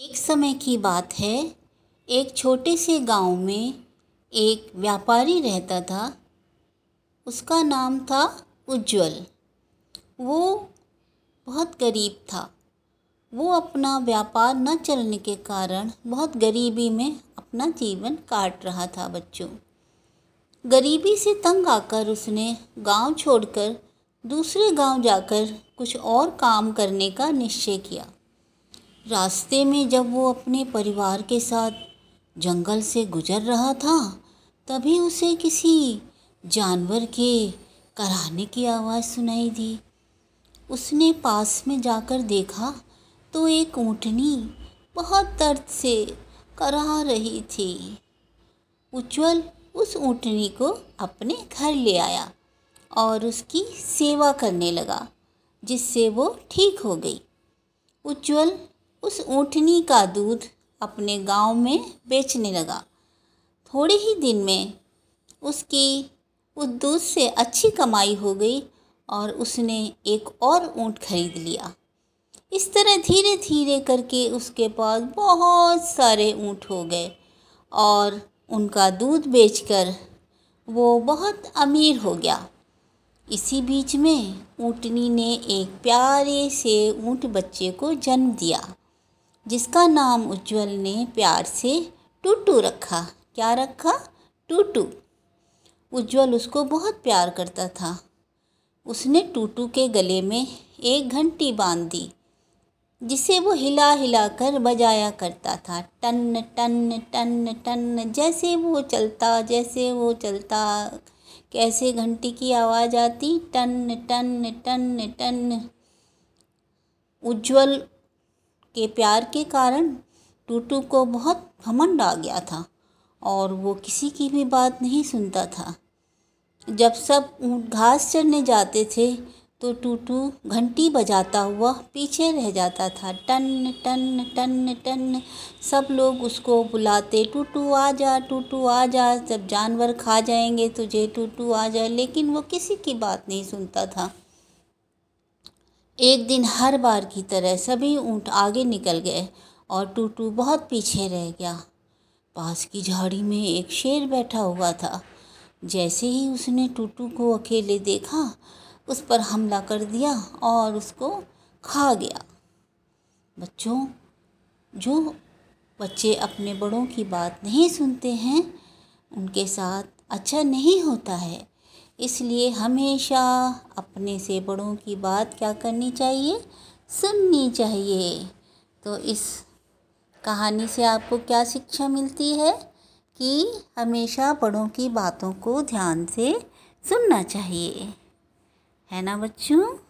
एक समय की बात है, एक छोटे से गाँव में एक व्यापारी रहता था। उसका नाम था उज्जवल। वो बहुत गरीब था। वो अपना व्यापार न चलने के कारण बहुत गरीबी में अपना जीवन काट रहा था बच्चों। गरीबी से तंग आकर उसने गाँव छोड़कर दूसरे गाँव जाकर कुछ और काम करने का निश्चय किया। रास्ते में जब वो अपने परिवार के साथ जंगल से गुजर रहा था, तभी उसे किसी जानवर के कराहने की आवाज़ सुनाई दी। उसने पास में जाकर देखा तो एक ऊँटनी बहुत दर्द से कराह रही थी। उज्जवल उस ऊँटनी को अपने घर ले आया और उसकी सेवा करने लगा, जिससे वो ठीक हो गई। उज्जवल उस ऊँटनी का दूध अपने गाँव में बेचने लगा। थोड़े ही दिन में उसकी उस दूध से अच्छी कमाई हो गई और उसने एक और ऊँट खरीद लिया। इस तरह धीरे धीरे करके उसके पास बहुत सारे ऊँट हो गए और उनका दूध बेचकर वो बहुत अमीर हो गया। इसी बीच में ऊँटनी ने एक प्यारे से ऊँट बच्चे को जन्म दिया। जिसका नाम उज्जवल ने प्यार से टूटू रखा। क्या रखा? टूटू। उज्जवल उसको बहुत प्यार करता था। उसने टूटू के गले में एक घंटी बाँध दी, जिसे वो हिला हिला कर बजाया करता था। टन टन टन टन, जैसे वो चलता, जैसे वो चलता। कैसे घंटी की आवाज़ आती? टन टन टन टन। उज्जवल के प्यार के कारण टूटू को बहुत घमंड आ गया था और वो किसी की भी बात नहीं सुनता था। जब सब ऊँट घास चरने जाते थे तो टूटू घंटी बजाता हुआ पीछे रह जाता था। टन टन टन टन, सब लोग उसको बुलाते, टूटू आ जा, टूटू आ जा, जब जानवर खा जाएँगे तुझे टूटू आ जा लेकिन वो किसी की बात नहीं सुनता था। एक दिन हर बार की तरह सभी ऊँट आगे निकल गए और टूटू बहुत पीछे रह गया। पास की झाड़ी में एक शेर बैठा हुआ था। जैसे ही उसने टूटू को अकेले देखा, उस पर हमला कर दिया और उसको खा गया। बच्चों, जो बच्चे अपने बड़ों की बात नहीं सुनते हैं, उनके साथ अच्छा नहीं होता है। इसलिए हमेशा अपने से बड़ों की बात क्या करनी चाहिए? सुननी चाहिए। तो इस कहानी से आपको क्या शिक्षा मिलती है? कि हमेशा बड़ों की बातों को ध्यान से सुनना चाहिए। है ना बच्चों?